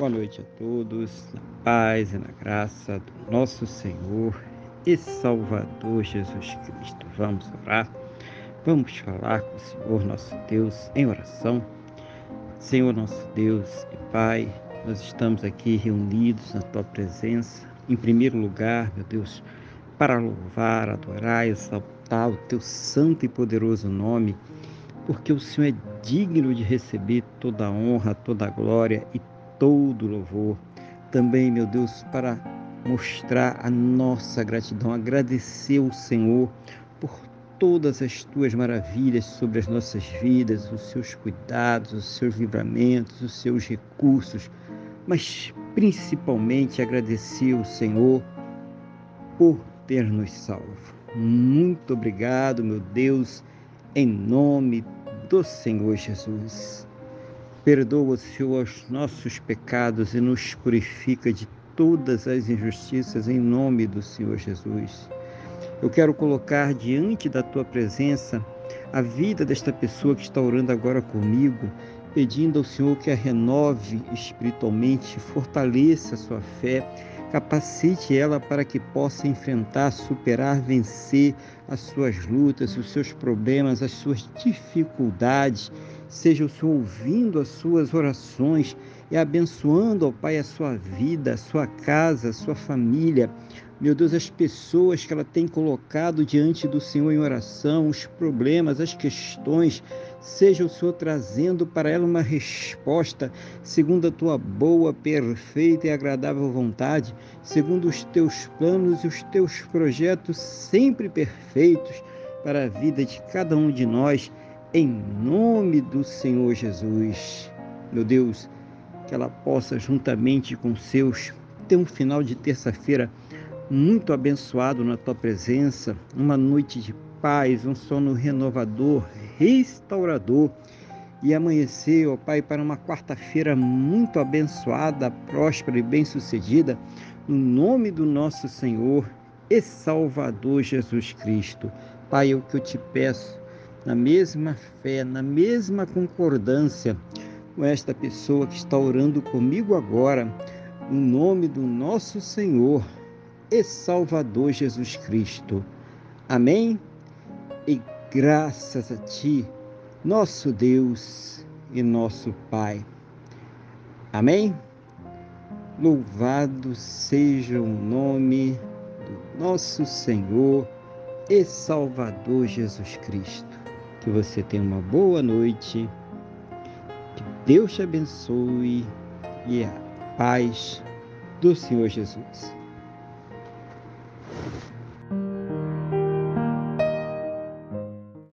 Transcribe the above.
Boa noite a todos, na paz e na graça do nosso Senhor e Salvador Jesus Cristo. Vamos orar, vamos falar com o Senhor nosso Deus em oração. Senhor nosso Deus e Pai, nós estamos aqui reunidos na Tua presença, em primeiro lugar, meu Deus, para louvar, adorar, exaltar o Teu santo e poderoso nome, porque o Senhor é digno de receber toda a honra, toda a glória e todo louvor. Também, meu Deus, para mostrar a nossa gratidão, agradecer ao Senhor por todas as tuas maravilhas sobre as nossas vidas, os seus cuidados, os seus livramentos, os seus recursos, mas principalmente agradecer ao Senhor por ter nos salvo. Muito obrigado, meu Deus, em nome do Senhor Jesus. Perdoa, Senhor, os nossos pecados e nos purifica de todas as injustiças em nome do Senhor Jesus. Eu quero colocar diante da tua presença a vida desta pessoa que está orando agora comigo, pedindo ao Senhor que a renove espiritualmente, fortaleça a sua fé, capacite ela para que possa enfrentar, superar, vencer as suas lutas, os seus problemas, as suas dificuldades seja o Senhor ouvindo as suas orações e abençoando, ó Pai, a sua vida, a sua casa, a sua família. Meu Deus, as pessoas que ela tem colocado diante do Senhor em oração, os problemas, as questões, seja o Senhor trazendo para ela uma resposta segundo a tua boa, perfeita e agradável vontade, segundo os teus planos e os teus projetos sempre perfeitos para a vida de cada um de nós em nome do Senhor Jesus. Meu Deus, que ela possa, juntamente com seus, ter um final de terça-feira muito abençoado na tua presença, uma noite de paz, um sono renovador, restaurador. E amanhecer, ó Pai, para uma quarta-feira muito abençoada, próspera e bem-sucedida, no nome do nosso Senhor e Salvador Jesus Cristo. Pai, é o que eu te peço na mesma fé, na mesma concordância com esta pessoa que está orando comigo agora, no nome do nosso Senhor e Salvador Jesus Cristo. Amém? E graças a Ti, nosso Deus e nosso Pai. Amém? Louvado seja o nome do nosso Senhor e Salvador Jesus Cristo. Que você tenha uma boa noite. Que Deus te abençoe e a paz do Senhor Jesus.